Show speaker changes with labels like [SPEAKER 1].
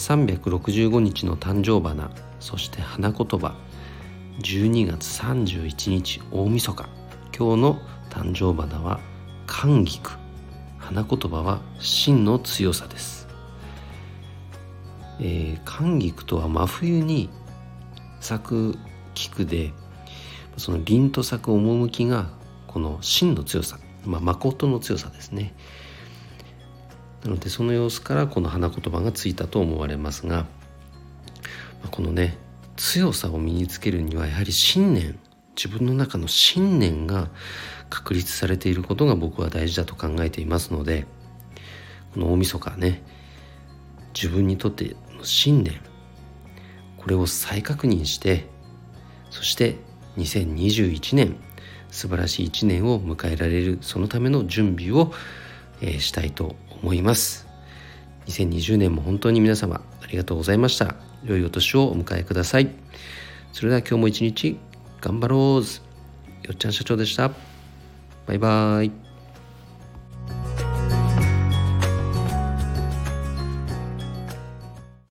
[SPEAKER 1] 365日の誕生花そして花言葉12月31日大晦日。今日の誕生花は寒菊。花言葉は真の強さです、えー、寒菊とは真冬に咲く菊でその凛と咲く趣がこの真の強さ、まあ、誠の強さですね。なのでその様子からこの花言葉がついたと思われますがこのね強さを身につけるにはやはり信念自分の中の信念が確立されていることが僕は大事だと考えていますのでこの大晦日ね自分にとっての信念これを再確認してそして2021年素晴らしい1年を迎えられるそのための準備を、えー、したいと思います。2020年も本当に皆様ありがとうございました。良いお年をお迎えください。それでは今日も一日頑張ろう。よっちゃん社長でした。バイバーイ。